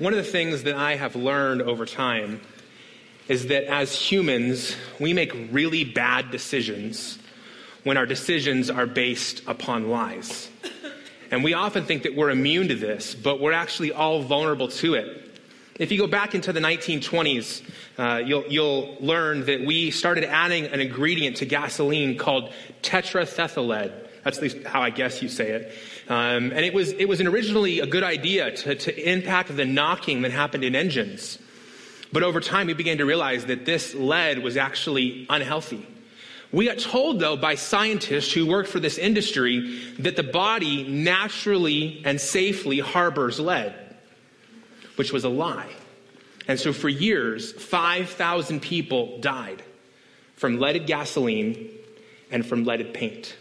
One of the things that I have learned over time is that as humans, we make really bad decisions when our decisions are based upon lies. And we often think that we're immune to this, but we're actually all vulnerable to it. If you go back into the 1920s, uh, you'll, you'll learn that we started adding an ingredient to gasoline called tetraethyl That's at least how I guess you say it. Um, and it was, it was originally a good idea to, to impact the knocking that happened in engines. But over time, we began to realize that this lead was actually unhealthy. We got told, though, by scientists who worked for this industry that the body naturally and safely harbors lead, which was a lie. And so for years, 5,000 people died from leaded gasoline and from leaded paint.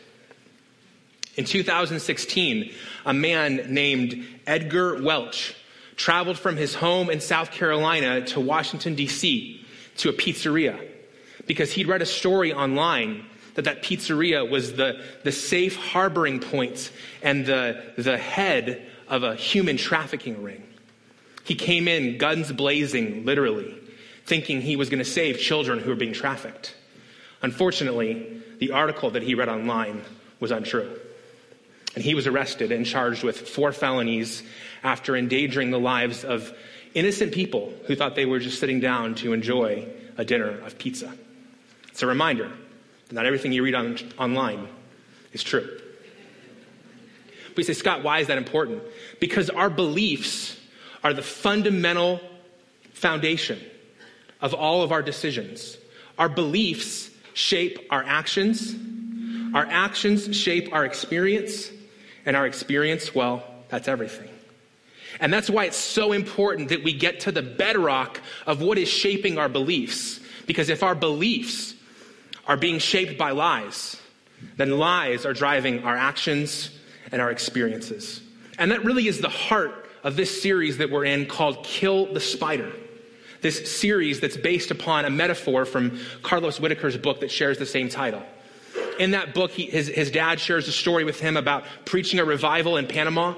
In 2016, a man named Edgar Welch traveled from his home in South Carolina to Washington, D.C. to a pizzeria because he'd read a story online that that pizzeria was the, the safe harboring point and the, the head of a human trafficking ring. He came in guns blazing, literally, thinking he was going to save children who were being trafficked. Unfortunately, the article that he read online was untrue. And he was arrested and charged with four felonies after endangering the lives of innocent people who thought they were just sitting down to enjoy a dinner of pizza. It's a reminder that not everything you read on, online is true. But you say, Scott, why is that important? Because our beliefs are the fundamental foundation of all of our decisions. Our beliefs shape our actions, our actions shape our experience, and our experience, well, that's everything. And that's why it's so important that we get to the bedrock of what is shaping our beliefs. Because if our beliefs are being shaped by lies, then lies are driving our actions and our experiences. And that really is the heart of this series that we're in called Kill the Spider. This series that's based upon a metaphor from Carlos Whittaker's book that shares the same title in that book, he, his, his dad shares a story with him about preaching a revival in Panama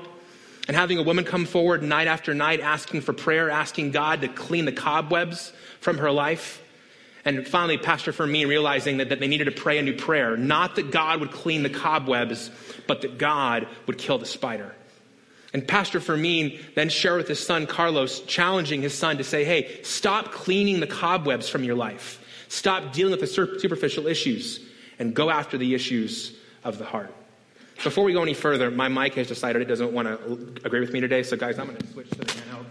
and having a woman come forward night after night asking for prayer, asking God to clean the cobwebs from her life. And finally, Pastor Fermin realizing that, that they needed to pray a new prayer. Not that God would clean the cobwebs, but that God would kill the spider. And Pastor Fermin then shared with his son Carlos, challenging his son to say, hey, stop cleaning the cobwebs from your life. Stop dealing with the superficial issues and go after the issues of the heart. Before we go any further, my mic has decided it doesn't want to agree with me today, so guys, I'm going to switch to the handheld.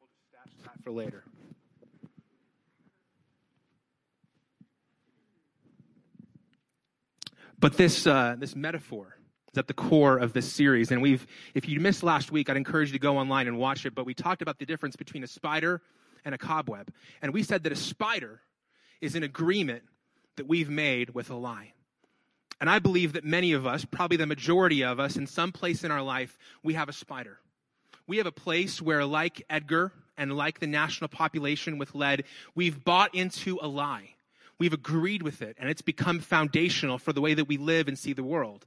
We'll just stash that for later. But this, uh, this metaphor at the core of this series. And we've, if you missed last week, I'd encourage you to go online and watch it. But we talked about the difference between a spider and a cobweb. And we said that a spider is an agreement that we've made with a lie. And I believe that many of us, probably the majority of us, in some place in our life, we have a spider. We have a place where, like Edgar and like the national population with lead, we've bought into a lie. We've agreed with it, and it's become foundational for the way that we live and see the world.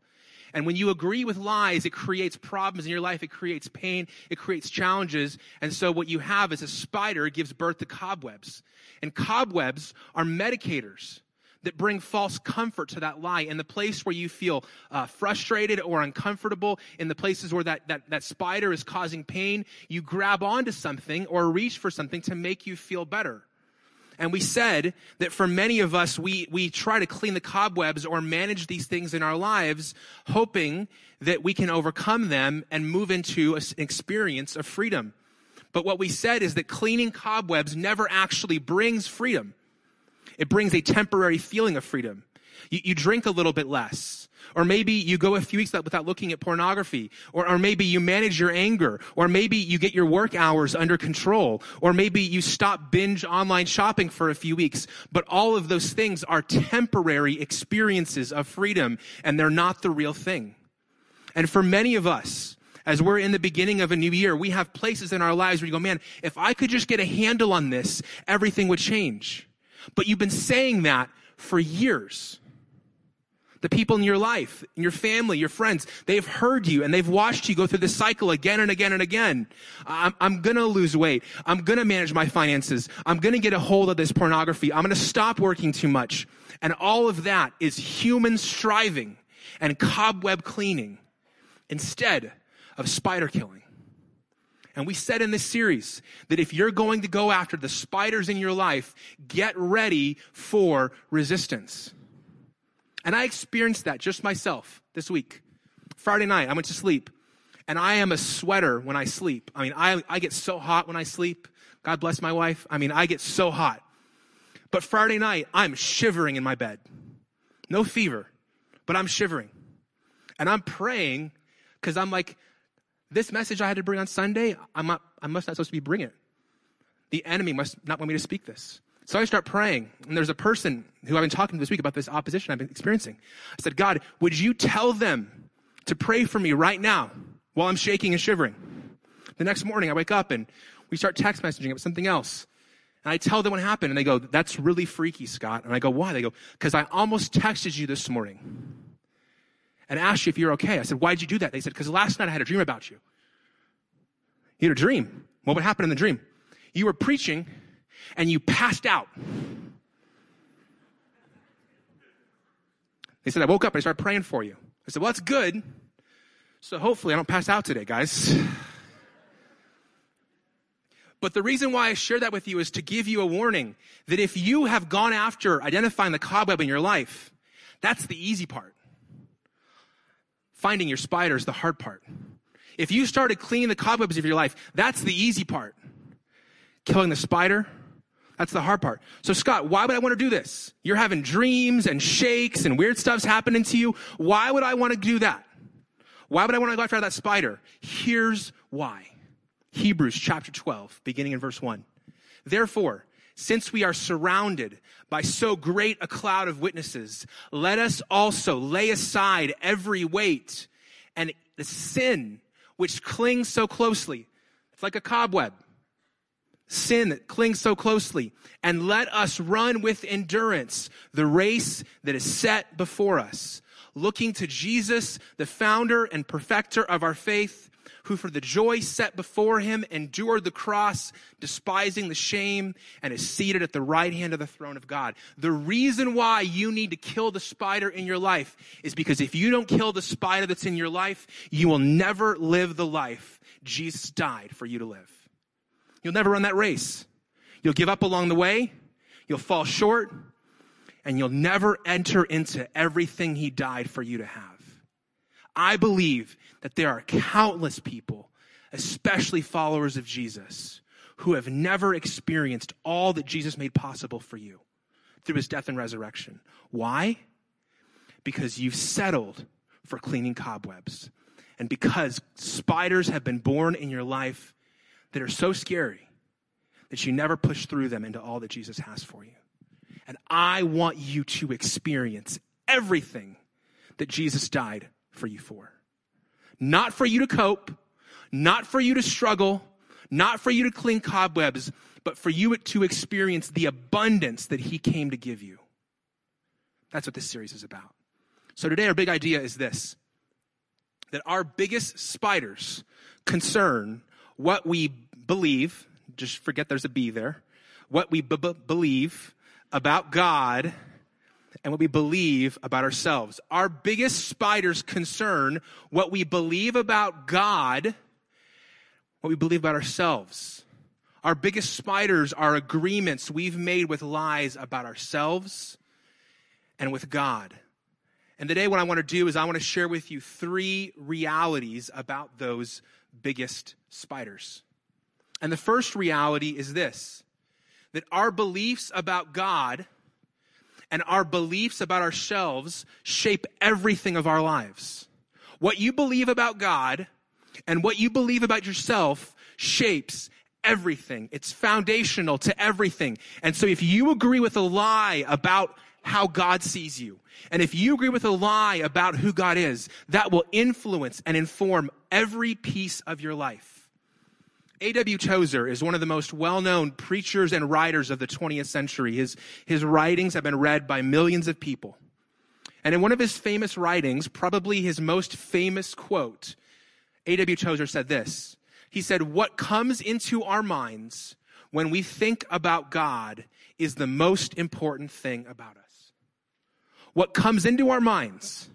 And when you agree with lies, it creates problems in your life. It creates pain. It creates challenges. And so what you have is a spider gives birth to cobwebs. And cobwebs are medicators that bring false comfort to that lie. In the place where you feel uh, frustrated or uncomfortable, in the places where that, that, that spider is causing pain, you grab onto something or reach for something to make you feel better. And we said that for many of us, we, we try to clean the cobwebs or manage these things in our lives, hoping that we can overcome them and move into an experience of freedom. But what we said is that cleaning cobwebs never actually brings freedom. It brings a temporary feeling of freedom. You, you drink a little bit less. Or maybe you go a few weeks without looking at pornography. Or, or maybe you manage your anger. Or maybe you get your work hours under control. Or maybe you stop binge online shopping for a few weeks. But all of those things are temporary experiences of freedom and they're not the real thing. And for many of us, as we're in the beginning of a new year, we have places in our lives where you go, man, if I could just get a handle on this, everything would change. But you've been saying that for years. The people in your life, in your family, your friends, they've heard you and they've watched you go through this cycle again and again and again. I'm, I'm gonna lose weight. I'm gonna manage my finances. I'm gonna get a hold of this pornography. I'm gonna stop working too much. And all of that is human striving and cobweb cleaning instead of spider killing. And we said in this series that if you're going to go after the spiders in your life, get ready for resistance. And I experienced that just myself this week. Friday night, I went to sleep. And I am a sweater when I sleep. I mean, I, I get so hot when I sleep. God bless my wife. I mean, I get so hot. But Friday night, I'm shivering in my bed. No fever, but I'm shivering. And I'm praying because I'm like, this message I had to bring on Sunday, I'm not, I must not supposed to be bringing it. The enemy must not want me to speak this. So I start praying, and there's a person who I've been talking to this week about this opposition I've been experiencing. I said, God, would you tell them to pray for me right now while I'm shaking and shivering? The next morning, I wake up and we start text messaging about something else. And I tell them what happened, and they go, That's really freaky, Scott. And I go, Why? They go, Because I almost texted you this morning and asked you if you're okay. I said, Why'd you do that? They said, Because last night I had a dream about you. You had a dream. What would happen in the dream? You were preaching and you passed out. They said, I woke up and I started praying for you. I said, Well, that's good. So hopefully I don't pass out today, guys. But the reason why I share that with you is to give you a warning that if you have gone after identifying the cobweb in your life, that's the easy part. Finding your spider is the hard part. If you started cleaning the cobwebs of your life, that's the easy part. Killing the spider, that's the hard part. So, Scott, why would I want to do this? You're having dreams and shakes and weird stuff's happening to you. Why would I want to do that? Why would I want to go after that spider? Here's why. Hebrews chapter 12, beginning in verse 1. Therefore, since we are surrounded by so great a cloud of witnesses, let us also lay aside every weight and the sin which clings so closely. It's like a cobweb. Sin that clings so closely. And let us run with endurance the race that is set before us, looking to Jesus, the founder and perfecter of our faith who for the joy set before him endured the cross, despising the shame, and is seated at the right hand of the throne of God. The reason why you need to kill the spider in your life is because if you don't kill the spider that's in your life, you will never live the life Jesus died for you to live. You'll never run that race. You'll give up along the way. You'll fall short and you'll never enter into everything he died for you to have. I believe that there are countless people, especially followers of Jesus, who have never experienced all that Jesus made possible for you through his death and resurrection. Why? Because you've settled for cleaning cobwebs. And because spiders have been born in your life that are so scary that you never push through them into all that Jesus has for you. And I want you to experience everything that Jesus died for you for. Not for you to cope, not for you to struggle, not for you to clean cobwebs, but for you to experience the abundance that He came to give you. That's what this series is about. So today, our big idea is this that our biggest spiders concern what we believe, just forget there's a B there, what we b- b- believe about God and what we believe about ourselves. Our biggest spiders concern what we believe about God, what we believe about ourselves. Our biggest spiders are agreements we've made with lies about ourselves and with God. And today, what I want to do is I want to share with you three realities about those biggest spiders. And the first reality is this that our beliefs about God and our beliefs about ourselves shape everything of our lives. What you believe about God and what you believe about yourself shapes everything. It's foundational to everything. And so if you agree with a lie about how God sees you, and if you agree with a lie about who God is, that will influence and inform every piece of your life. A.W. Tozer is one of the most well-known preachers and writers of the 20th century. His, his writings have been read by millions of people. And in one of his famous writings, probably his most famous quote, A.W. Tozer said this. He said, What comes into our minds when we think about God is the most important thing about us. What comes into our minds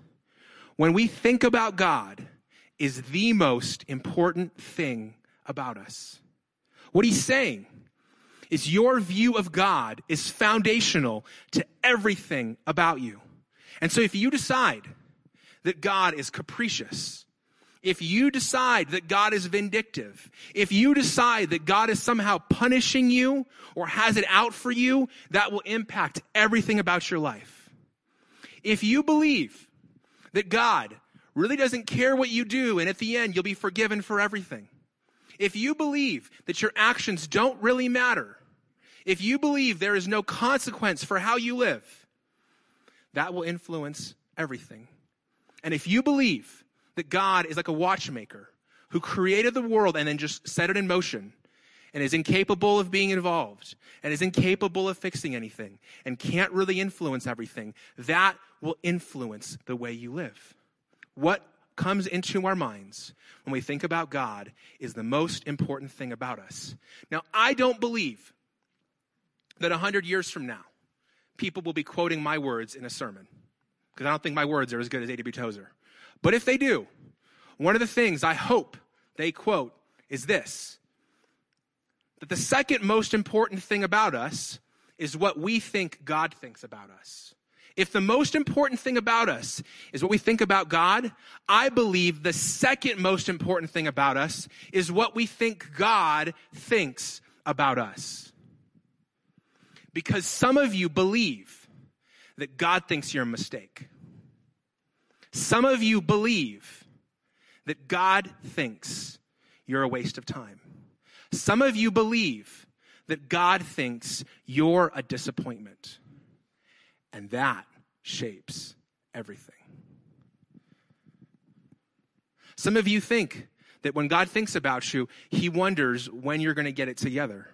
when we think about God is the most important thing about us. What he's saying is your view of God is foundational to everything about you. And so if you decide that God is capricious, if you decide that God is vindictive, if you decide that God is somehow punishing you or has it out for you, that will impact everything about your life. If you believe that God really doesn't care what you do and at the end you'll be forgiven for everything, if you believe that your actions don't really matter, if you believe there is no consequence for how you live, that will influence everything. And if you believe that God is like a watchmaker who created the world and then just set it in motion and is incapable of being involved and is incapable of fixing anything and can't really influence everything, that will influence the way you live. What comes into our minds when we think about God is the most important thing about us. Now, I don't believe that a hundred years from now, people will be quoting my words in a sermon because I don't think my words are as good as A.W. Tozer. But if they do, one of the things I hope they quote is this that the second most important thing about us is what we think God thinks about us. If the most important thing about us is what we think about God, I believe the second most important thing about us is what we think God thinks about us. Because some of you believe that God thinks you're a mistake. Some of you believe that God thinks you're a waste of time. Some of you believe that God thinks you're a disappointment. And that shapes everything. Some of you think that when God thinks about you, he wonders when you're going to get it together.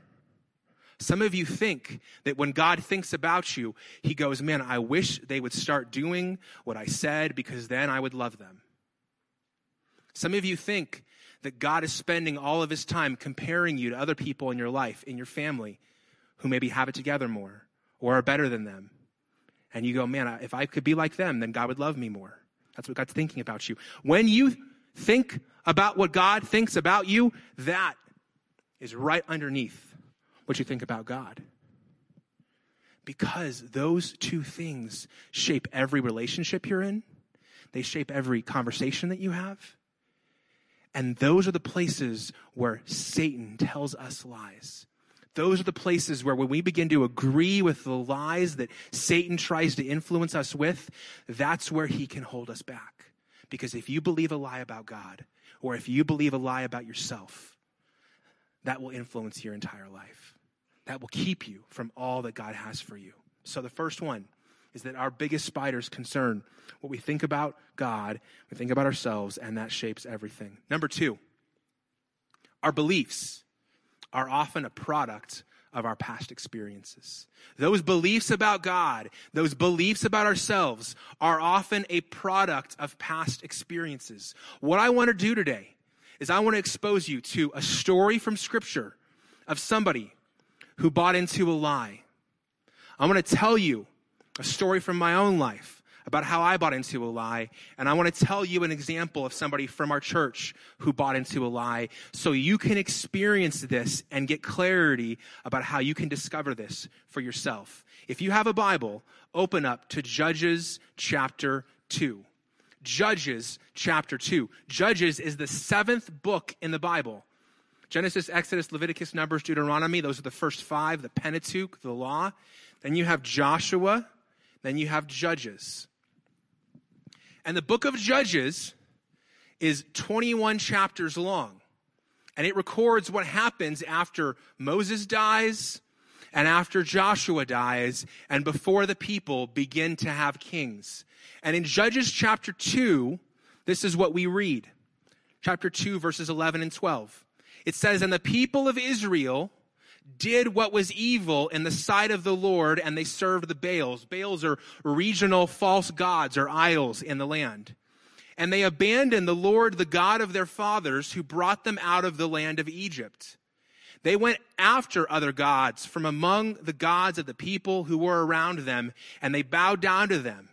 Some of you think that when God thinks about you, he goes, Man, I wish they would start doing what I said because then I would love them. Some of you think that God is spending all of his time comparing you to other people in your life, in your family, who maybe have it together more or are better than them. And you go, Man, if I could be like them, then God would love me more. That's what God's thinking about you. When you think about what God thinks about you, that is right underneath what you think about God. Because those two things shape every relationship you're in, they shape every conversation that you have. And those are the places where Satan tells us lies. Those are the places where when we begin to agree with the lies that Satan tries to influence us with, that's where he can hold us back. Because if you believe a lie about God, or if you believe a lie about yourself, that will influence your entire life that will keep you from all that God has for you. So the first one is that our biggest spiders concern what we think about God, we think about ourselves, and that shapes everything. Number two, our beliefs are often a product of our past experiences. Those beliefs about God, those beliefs about ourselves are often a product of past experiences. What I want to do today is I want to expose you to a story from scripture of somebody who bought into a lie. I'm going to tell you a story from my own life about how I bought into a lie. And I want to tell you an example of somebody from our church who bought into a lie so you can experience this and get clarity about how you can discover this for yourself. If you have a Bible, open up to Judges chapter 2. Judges chapter 2. Judges is the seventh book in the Bible. Genesis, Exodus, Leviticus, Numbers, Deuteronomy, those are the first five, the Pentateuch, the law. Then you have Joshua. Then you have Judges. And the book of Judges is 21 chapters long. And it records what happens after Moses dies and after Joshua dies and before the people begin to have kings. And in Judges chapter 2, this is what we read. Chapter 2, verses 11 and 12. It says, And the people of Israel did what was evil in the sight of the Lord and they served the Baals. Baals are regional false gods or idols in the land. And they abandoned the Lord, the God of their fathers, who brought them out of the land of Egypt. They went after other gods from among the gods of the people who were around them, and they bowed down to them.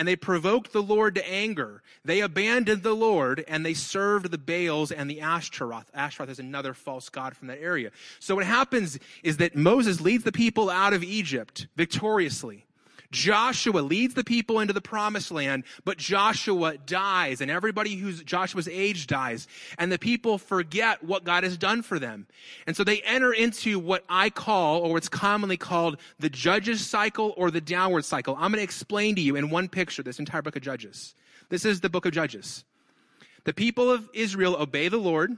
And they provoked the Lord to anger. They abandoned the Lord, and they served the Baals and the Ashtaroth. Ashtaroth is another false god from that area. So what happens is that Moses leads the people out of Egypt victoriously. Joshua leads the people into the promised land, but Joshua dies and everybody who's Joshua's age dies and the people forget what God has done for them. And so they enter into what I call, or what's commonly called the judges cycle or the downward cycle. I'm going to explain to you in one picture this entire book of Judges. This is the book of Judges. The people of Israel obey the Lord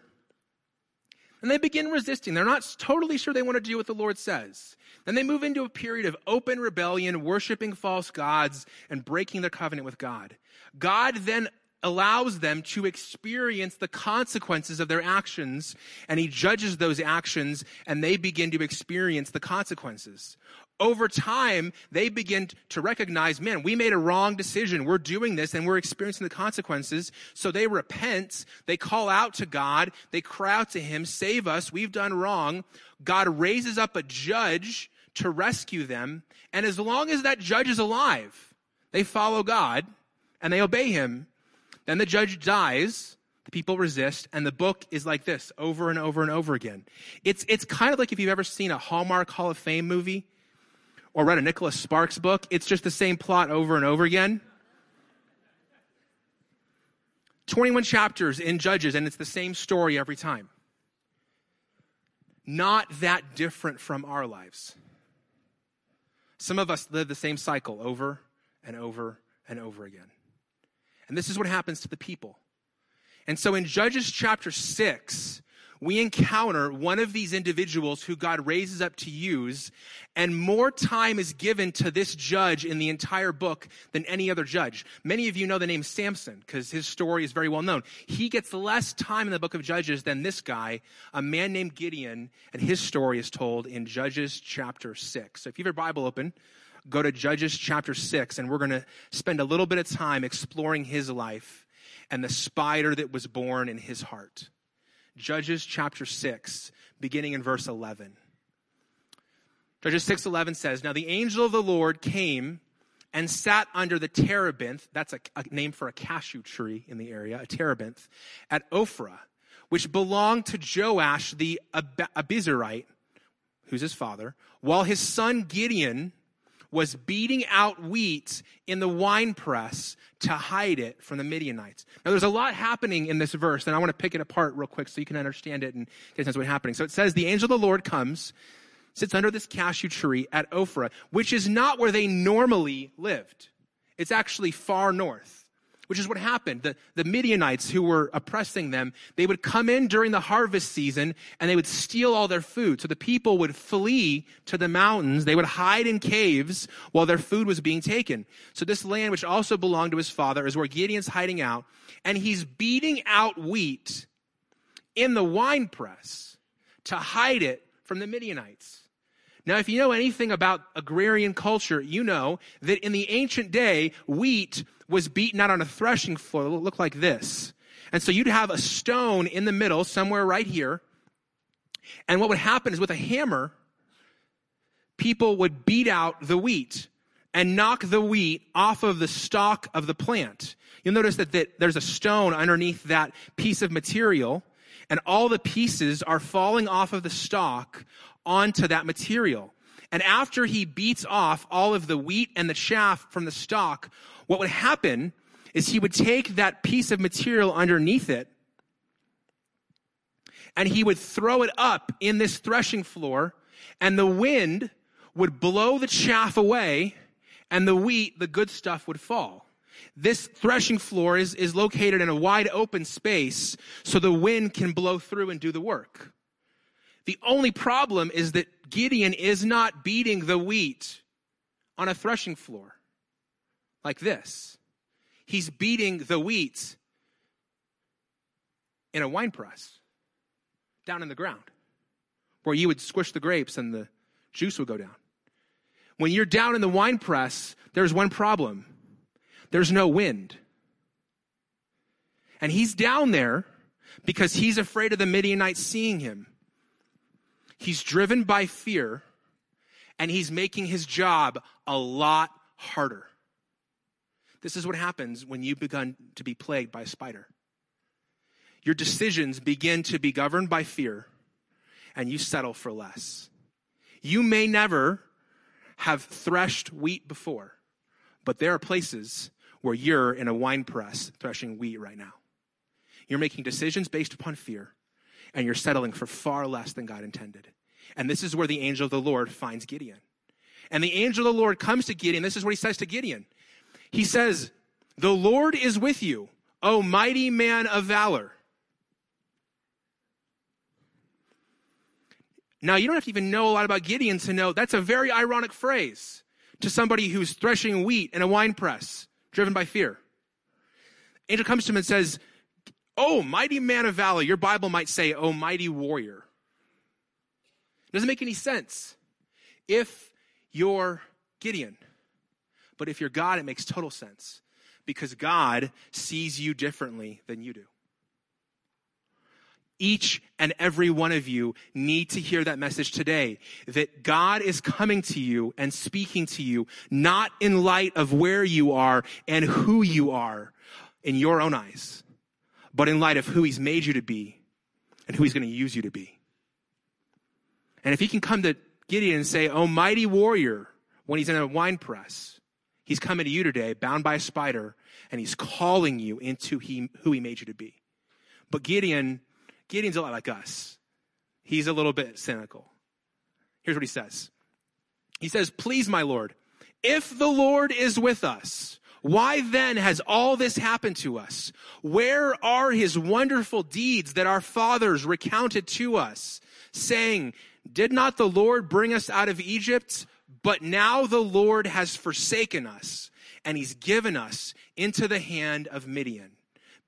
and they begin resisting. They're not totally sure they want to do what the Lord says. Then they move into a period of open rebellion, worshiping false gods, and breaking their covenant with God. God then allows them to experience the consequences of their actions, and he judges those actions, and they begin to experience the consequences over time, they begin to recognize, man, we made a wrong decision. We're doing this and we're experiencing the consequences. So they repent. They call out to God. They cry out to Him, save us. We've done wrong. God raises up a judge to rescue them. And as long as that judge is alive, they follow God and they obey Him. Then the judge dies. The people resist, and the book is like this over and over and over again. It's, it's kind of like if you've ever seen a Hallmark Hall of Fame movie or read a Nicholas Sparks book, it's just the same plot over and over again. 21 chapters in Judges, and it's the same story every time. Not that different from our lives. Some of us live the same cycle over and over and over again. And this is what happens to the people. And so in Judges chapter 6, we encounter one of these individuals who God raises up to use, and more time is given to this judge in the entire book than any other judge. Many of you know the name Samson because his story is very well known. He gets less time in the book of Judges than this guy, a man named Gideon, and his story is told in Judges chapter 6. So if you have your Bible open, go to Judges chapter 6, and we're going to spend a little bit of time exploring his life and the spider that was born in his heart. Judges chapter 6, beginning in verse 11. Judges 6:11 says, "Now the angel of the Lord came and sat under the terebinth, that's a, a, name for a cashew tree in the area, a terebinth, at Ophrah, which belonged to Joash the Ab- Abiezrite, who's his father, while his son Gideon was beating out wheat in the winepress to hide it from the Midianites. Now, there's a lot happening in this verse, and I want to pick it apart real quick so you can understand it and get a sense of what's happening. So it says, The angel of the Lord comes, sits under this cashew tree at Ophrah, which is not where they normally lived. It's actually far north which is what happened. The, the Midianites who were oppressing them, they would come in during the harvest season and they would steal all their food. So the people would flee to the mountains. They would hide in caves while their food was being taken. So this land, which also belonged to his father, is where Gideon's hiding out. And he's beating out wheat in the wine press to hide it from the Midianites. Now, if you know anything about agrarian culture, you know that in the ancient day, wheat was beaten out on a threshing floor. Looked like this. And so you'd have a stone in the middle, somewhere right here. And what would happen is with a hammer, people would beat out the wheat and knock the wheat off of the stalk of the plant. You'll notice that, that there's a stone underneath that piece of material, and all the pieces are falling off of the stalk onto that material. And after he beats off all of the wheat and the chaff from the stalk, what would happen is he would take that piece of material underneath it and he would throw it up in this threshing floor and the wind would blow the chaff away and the wheat, the good stuff would fall. This threshing floor is, is located in a wide open space so the wind can blow through and do the work. The only problem is that Gideon is not beating the wheat on a threshing floor like this. He's beating the wheat in a wine press down in the ground where you would squish the grapes and the juice would go down. When you're down in the wine press, there's one problem there's no wind. And he's down there because he's afraid of the Midianites seeing him. He's driven by fear and he's making his job a lot harder. This is what happens when you begun to be plagued by a spider. Your decisions begin to be governed by fear and you settle for less. You may never have threshed wheat before, but there are places where you're in a wine press threshing wheat right now. You're making decisions based upon fear, and you're settling for far less than God intended. And this is where the angel of the Lord finds Gideon. And the angel of the Lord comes to Gideon. This is what he says to Gideon. He says, The Lord is with you, O mighty man of valor. Now, you don't have to even know a lot about Gideon to know that's a very ironic phrase to somebody who's threshing wheat in a wine press, driven by fear. Angel comes to him and says, Oh, mighty man of valor. Your Bible might say, Oh, mighty warrior. Doesn't make any sense. If you're Gideon, but if you're God, it makes total sense because God sees you differently than you do each and every one of you need to hear that message today that God is coming to you and speaking to you, not in light of where you are and who you are in your own eyes, but in light of who He's made you to be and who He's going to use you to be. And if He can come to Gideon and say, Oh, mighty warrior, when he's in a wine press, He's coming to you today, bound by a spider, and He's calling you into he, who He made you to be. But Gideon Gideon's a lot like us. He's a little bit cynical. Here's what he says. He says, Please, my Lord, if the Lord is with us, why then has all this happened to us? Where are his wonderful deeds that our fathers recounted to us, saying, Did not the Lord bring us out of Egypt? But now the Lord has forsaken us, and he's given us into the hand of Midian.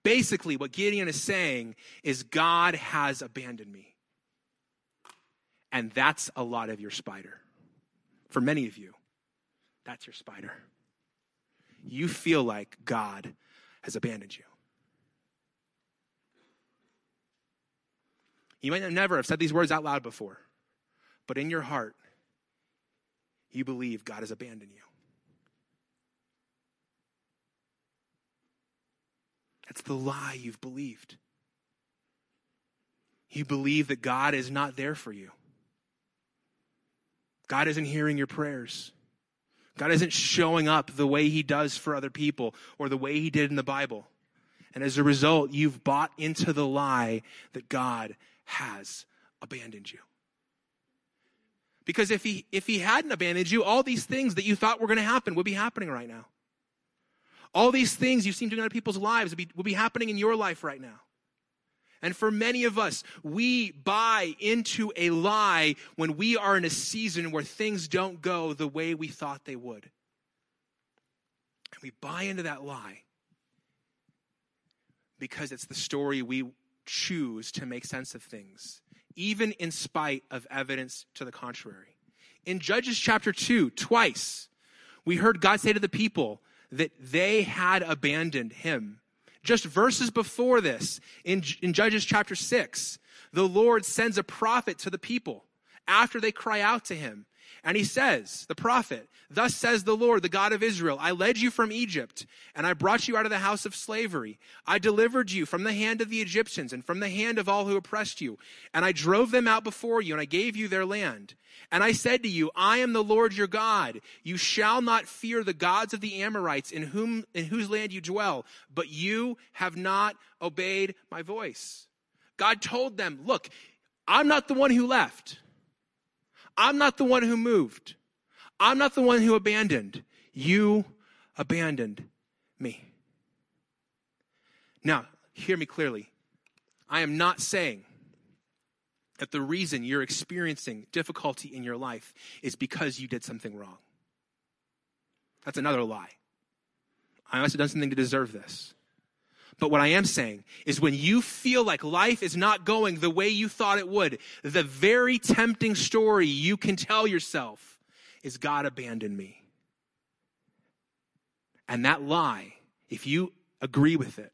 Basically, what Gideon is saying is God has abandoned me. And that's a lot of your spider. For many of you, that's your spider. You feel like God has abandoned you. You might never have said these words out loud before, but in your heart, you believe God has abandoned you. That's the lie you've believed. You believe that God is not there for you. God isn't hearing your prayers. God isn't showing up the way he does for other people or the way he did in the Bible. And as a result, you've bought into the lie that God has abandoned you. Because if he, if he hadn't abandoned you, all these things that you thought were going to happen would be happening right now. All these things you've seen doing in other people's lives will be, will be happening in your life right now. And for many of us, we buy into a lie when we are in a season where things don't go the way we thought they would. And we buy into that lie because it's the story we choose to make sense of things, even in spite of evidence to the contrary. In Judges chapter 2, twice, we heard God say to the people, that they had abandoned him. Just verses before this, in, in Judges chapter 6, the Lord sends a prophet to the people after they cry out to him. And he says, the prophet, Thus says the Lord, the God of Israel, I led you from Egypt, and I brought you out of the house of slavery. I delivered you from the hand of the Egyptians and from the hand of all who oppressed you. And I drove them out before you, and I gave you their land. And I said to you, I am the Lord your God. You shall not fear the gods of the Amorites in whom, in whose land you dwell, but you have not obeyed my voice. God told them, look, I'm not the one who left. I'm not the one who moved. I'm not the one who abandoned. You abandoned me. Now, hear me clearly. I am not saying that the reason you're experiencing difficulty in your life is because you did something wrong. That's another lie. I must have done something to deserve this. But what I am saying is when you feel like life is not going the way you thought it would, the very tempting story you can tell yourself is God abandoned me. And that lie, if you agree with it,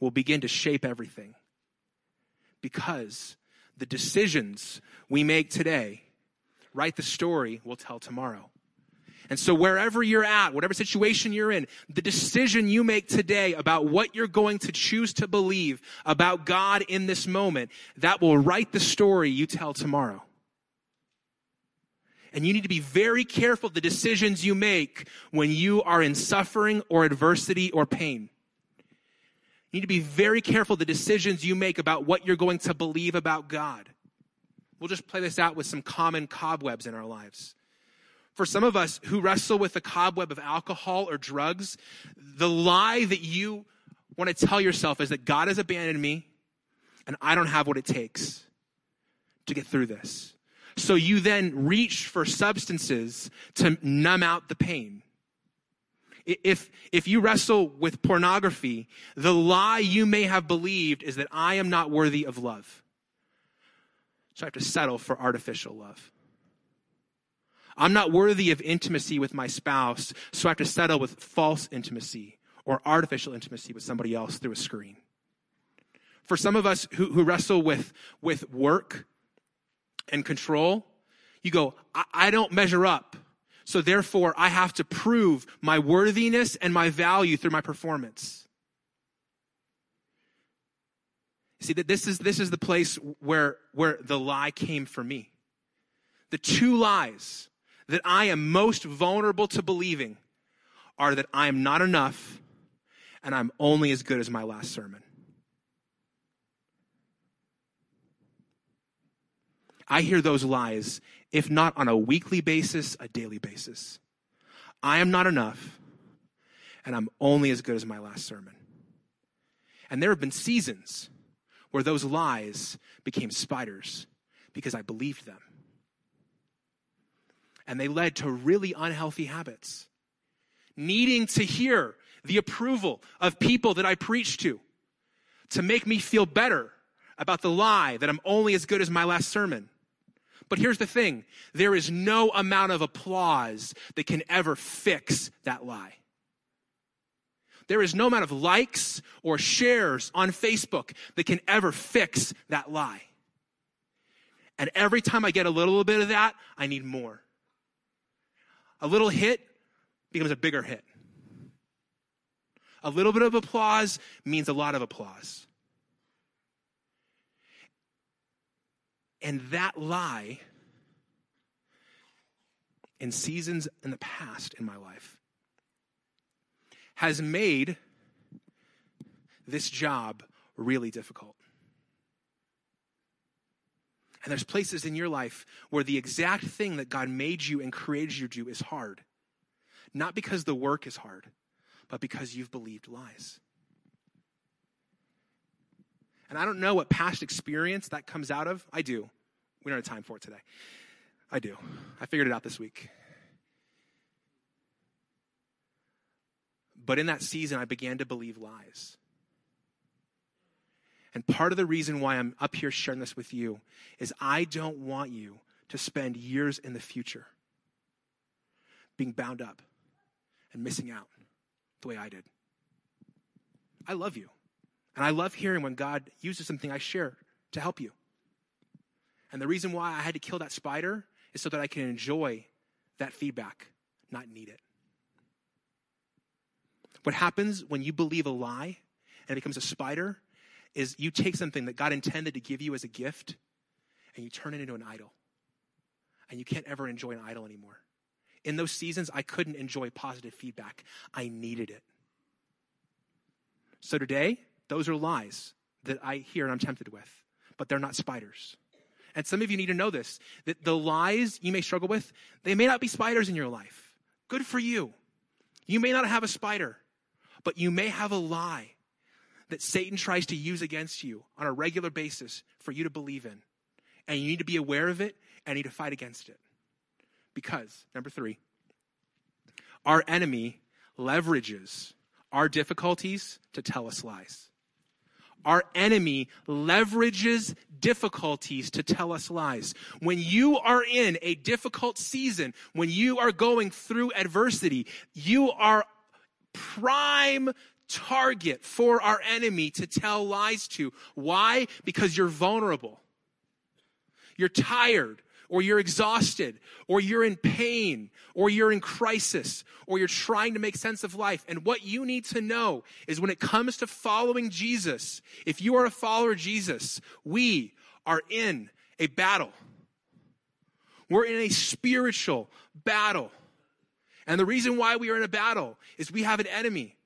will begin to shape everything. Because the decisions we make today write the story we'll tell tomorrow. And so, wherever you're at, whatever situation you're in, the decision you make today about what you're going to choose to believe about God in this moment, that will write the story you tell tomorrow. And you need to be very careful the decisions you make when you are in suffering or adversity or pain. You need to be very careful the decisions you make about what you're going to believe about God. We'll just play this out with some common cobwebs in our lives. For some of us who wrestle with the cobweb of alcohol or drugs, the lie that you want to tell yourself is that God has abandoned me and I don't have what it takes to get through this. So you then reach for substances to numb out the pain. If, if you wrestle with pornography, the lie you may have believed is that I am not worthy of love. So I have to settle for artificial love. I'm not worthy of intimacy with my spouse, so I have to settle with false intimacy or artificial intimacy with somebody else through a screen. For some of us who, who wrestle with, with work and control, you go, I, I don't measure up. So therefore, I have to prove my worthiness and my value through my performance. See that this is this is the place where where the lie came for me. The two lies that I am most vulnerable to believing are that I am not enough and I'm only as good as my last sermon. I hear those lies, if not on a weekly basis, a daily basis. I am not enough, and I'm only as good as my last sermon. And there have been seasons where those lies became spiders because I believed them. And they led to really unhealthy habits. Needing to hear the approval of people that I preach to to make me feel better about the lie that I'm only as good as my last sermon. But here's the thing there is no amount of applause that can ever fix that lie. There is no amount of likes or shares on Facebook that can ever fix that lie. And every time I get a little bit of that, I need more. A little hit becomes a bigger hit. A little bit of applause means a lot of applause. And that lie, in seasons in the past in my life, has made this job really difficult. And there's places in your life where the exact thing that God made you and created you to do is hard. Not because the work is hard, but because you've believed lies. And I don't know what past experience that comes out of. I do. We don't have time for it today. I do. I figured it out this week. But in that season, I began to believe lies. And part of the reason why I'm up here sharing this with you is I don't want you to spend years in the future being bound up and missing out the way I did. I love you. And I love hearing when God uses something I share to help you. And the reason why I had to kill that spider is so that I can enjoy that feedback, not need it. What happens when you believe a lie and it becomes a spider is you take something that God intended to give you as a gift and you turn it into an idol. And you can't ever enjoy an idol anymore. In those seasons, I couldn't enjoy positive feedback. I needed it. So today, those are lies that I hear and I'm tempted with, but they're not spiders. And some of you need to know this that the lies you may struggle with, they may not be spiders in your life. Good for you. You may not have a spider, but you may have a lie that Satan tries to use against you on a regular basis for you to believe in. And you need to be aware of it and you need to fight against it. Because, number three, our enemy leverages our difficulties to tell us lies. our enemy leverages difficulties to tell us lies. When you are in a difficult season, when you are going through adversity, you are prime target for our enemy to tell lies to. Why? Because you're vulnerable. You're tired or you're exhausted, or you're in pain, or you're in crisis, or you're trying to make sense of life. And what you need to know is when it comes to following Jesus, if you are a follower of Jesus, we are in a battle. We're in a spiritual battle. And the reason why we are in a battle is we have an enemy.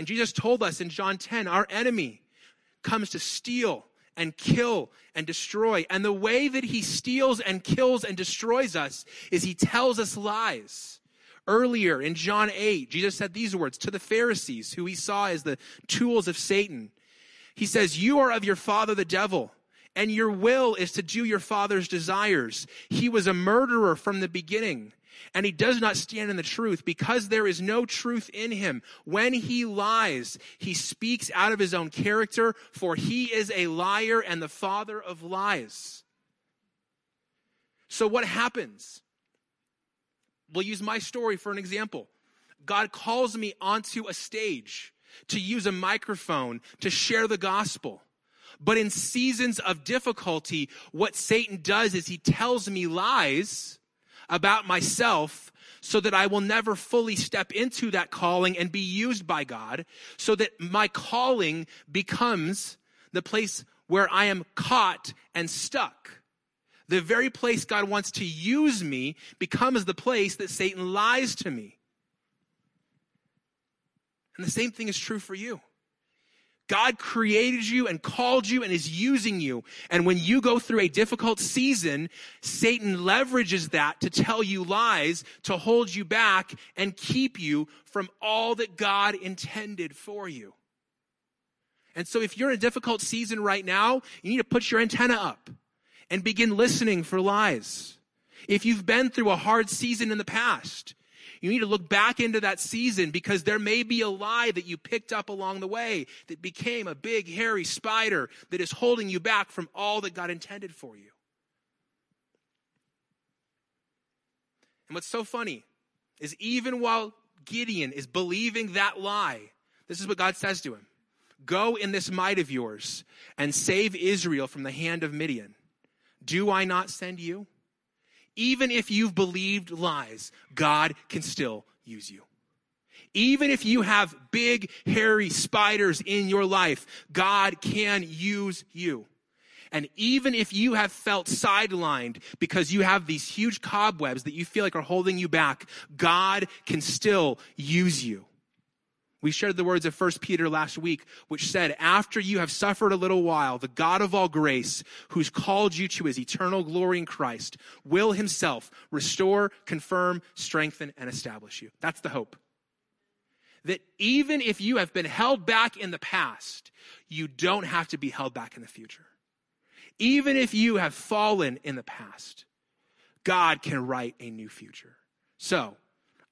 And Jesus told us in John 10, our enemy comes to steal, and kill and destroy. And the way that he steals and kills and destroys us is he tells us lies. Earlier in John 8, Jesus said these words to the Pharisees, who he saw as the tools of Satan. He says, You are of your father the devil, and your will is to do your father's desires. He was a murderer from the beginning and he does not stand in the truth because there is no truth in him. When he lies, he speaks out of his own character, for he is a liar and the father of lies. So, what happens? We'll use my story for an example. God calls me onto a stage to use a microphone to share the gospel. But in seasons of difficulty, what Satan does is he tells me lies about myself so that I will never fully step into that calling and be used by God, so that my calling becomes the place where I am caught and stuck. The very place God wants to use me becomes the place that Satan lies to me. And the same thing is true for you. God created you and called you and is using you. And when you go through a difficult season, Satan leverages that to tell you lies, to hold you back and keep you from all that God intended for you. And so if you're in a difficult season right now, you need to put your antenna up and begin listening for lies. If you've been through a hard season in the past, you need to look back into that season because there may be a lie that you picked up along the way that became a big, hairy spider that is holding you back from all that God intended for you. And what's so funny is even while Gideon is believing that lie, this is what God says to him Go in this might of yours and save Israel from the hand of Midian. Do I not send you? Even if you've believed lies, God can still use you. Even if you have big, hairy spiders in your life, God can use you. And even if you have felt sidelined because you have these huge cobwebs that you feel like are holding you back, God can still use you. We shared the words of 1 Peter last week, which said, After you have suffered a little while, the God of all grace, who's called you to his eternal glory in Christ, will himself restore, confirm, strengthen, and establish you. That's the hope. That even if you have been held back in the past, you don't have to be held back in the future. Even if you have fallen in the past, God can write a new future. So,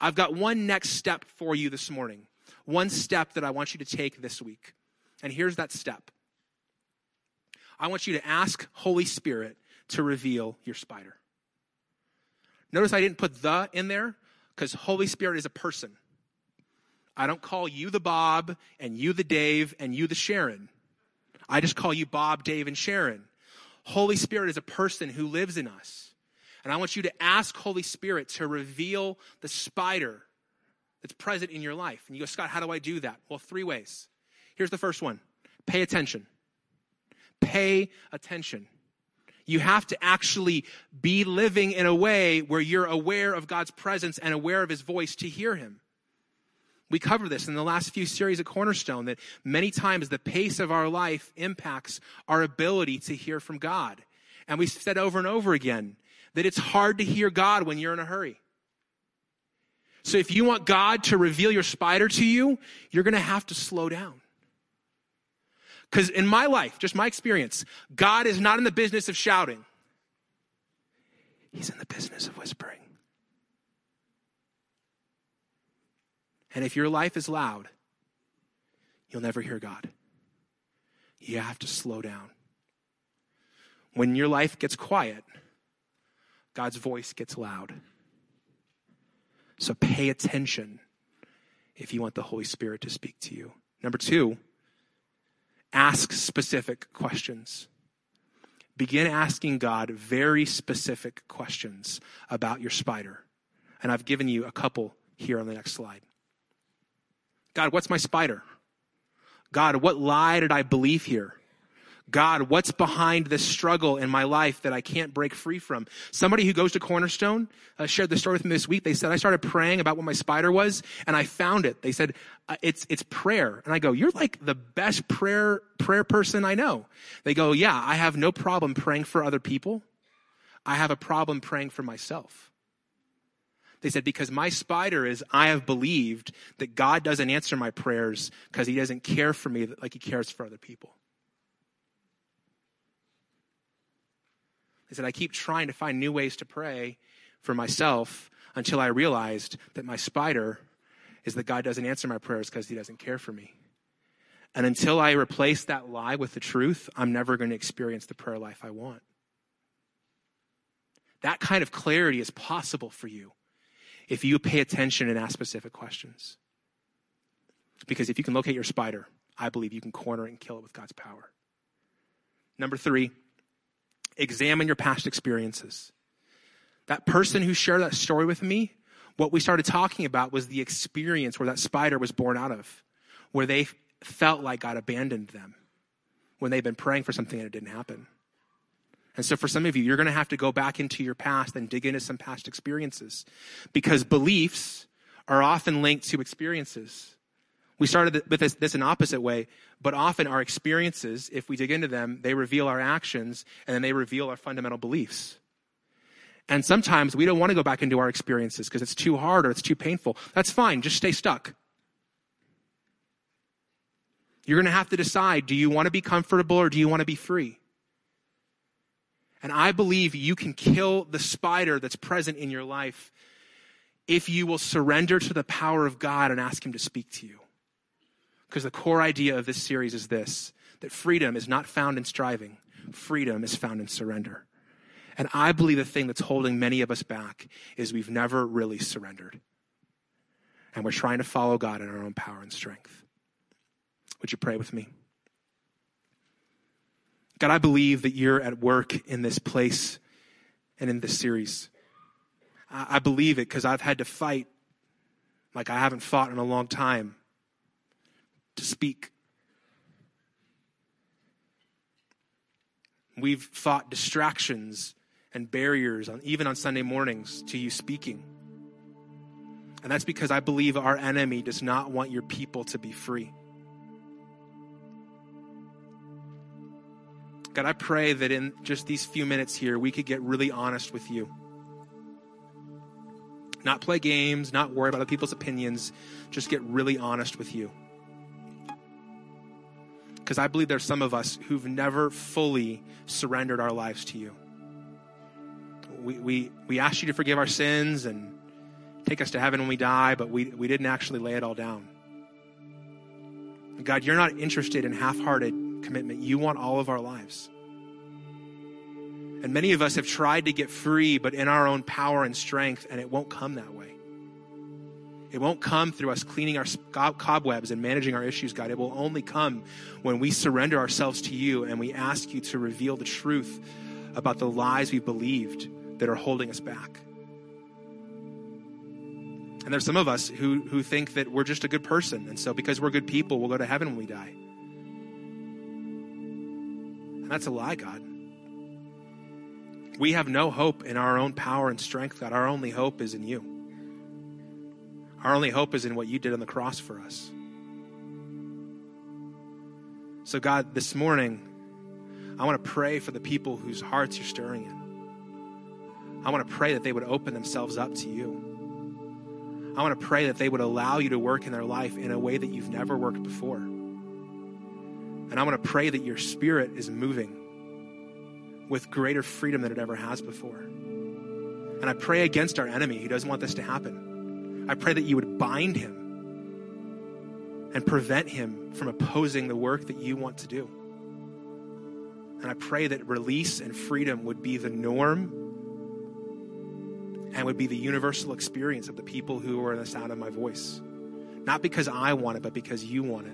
I've got one next step for you this morning one step that I want you to take this week. And here's that step I want you to ask Holy Spirit to reveal your spider. Notice I didn't put the in there because Holy Spirit is a person. I don't call you the Bob and you the Dave and you the Sharon. I just call you Bob, Dave, and Sharon. Holy Spirit is a person who lives in us. And I want you to ask Holy Spirit to reveal the spider that's present in your life. And you go, Scott, how do I do that? Well, three ways. Here's the first one pay attention. Pay attention. You have to actually be living in a way where you're aware of God's presence and aware of his voice to hear him. We cover this in the last few series of Cornerstone that many times the pace of our life impacts our ability to hear from God. And we've said over and over again that it's hard to hear God when you're in a hurry. So if you want God to reveal your spider to you, you're going to have to slow down. Because in my life, just my experience, God is not in the business of shouting, He's in the business of whispering. And if your life is loud, you'll never hear God. you have to slow down. When your life gets quiet, God's voice gets loud. So pay attention if you want the Holy Spirit to speak to you. Number two, ask specific questions. Begin asking God very specific questions about your spider. And I've given you a couple here on the next slide. God, what's my spider? God, what lie did I believe here? God, what's behind this struggle in my life that I can't break free from? Somebody who goes to Cornerstone uh, shared the story with me this week. They said, I started praying about what my spider was and I found it. They said, uh, it's, it's prayer. And I go, you're like the best prayer, prayer person I know. They go, yeah, I have no problem praying for other people. I have a problem praying for myself. They said, because my spider is, I have believed that God doesn't answer my prayers because he doesn't care for me like he cares for other people. They said, I keep trying to find new ways to pray for myself until I realized that my spider is that God doesn't answer my prayers because he doesn't care for me. And until I replace that lie with the truth, I'm never going to experience the prayer life I want. That kind of clarity is possible for you if you pay attention and ask specific questions. Because if you can locate your spider, I believe you can corner it and kill it with God's power. Number three, examine your past experiences. That person who shared that story with me, what we started talking about was the experience where that spider was born out of, where they felt like God abandoned them when they've been praying for something and it didn't happen. And so for some of you, you're going to have to go back into your past and dig into some past experiences because beliefs are often linked to experiences. We started with this, this an opposite way, but often our experiences, if we dig into them, they reveal our actions and then they reveal our fundamental beliefs. And sometimes we don't want to go back into our experiences because it's too hard or it's too painful. That's fine. Just stay stuck. You're going to have to decide do you want to be comfortable or do you want to be free? And I believe you can kill the spider that's present in your life if you will surrender to the power of God and ask Him to speak to you. Because the core idea of this series is this that freedom is not found in striving, freedom is found in surrender. And I believe the thing that's holding many of us back is we've never really surrendered. And we're trying to follow God in our own power and strength. Would you pray with me? God, I believe that you're at work in this place and in this series. I believe it because I've had to fight like I haven't fought in a long time to speak. We've fought distractions and barriers, on, even on Sunday mornings, to you speaking. And that's because I believe our enemy does not want your people to be free. God, I pray that in just these few minutes here, we could get really honest with you. Not play games, not worry about other people's opinions, just get really honest with you because I believe there's some of us who've never fully surrendered our lives to you. We, we, we asked you to forgive our sins and take us to heaven when we die, but we, we didn't actually lay it all down. God, you're not interested in half hearted commitment. You want all of our lives. And many of us have tried to get free, but in our own power and strength, and it won't come that way. It won't come through us cleaning our cobwebs and managing our issues, God. It will only come when we surrender ourselves to you and we ask you to reveal the truth about the lies we believed that are holding us back. And there's some of us who, who think that we're just a good person. And so because we're good people, we'll go to heaven when we die. And that's a lie, God. We have no hope in our own power and strength, God. Our only hope is in you. Our only hope is in what you did on the cross for us. So, God, this morning, I want to pray for the people whose hearts you're stirring in. I want to pray that they would open themselves up to you. I want to pray that they would allow you to work in their life in a way that you've never worked before. And I want to pray that your spirit is moving with greater freedom than it ever has before. And I pray against our enemy who doesn't want this to happen. I pray that you would bind him and prevent him from opposing the work that you want to do. And I pray that release and freedom would be the norm and would be the universal experience of the people who are in the sound of my voice. Not because I want it, but because you want it.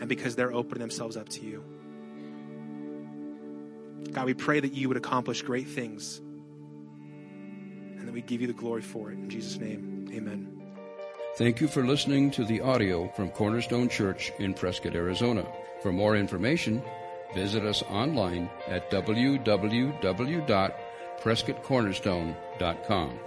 And because they're opening themselves up to you. God, we pray that you would accomplish great things and we give you the glory for it. In Jesus' name, amen. Thank you for listening to the audio from Cornerstone Church in Prescott, Arizona. For more information, visit us online at www.prescottcornerstone.com.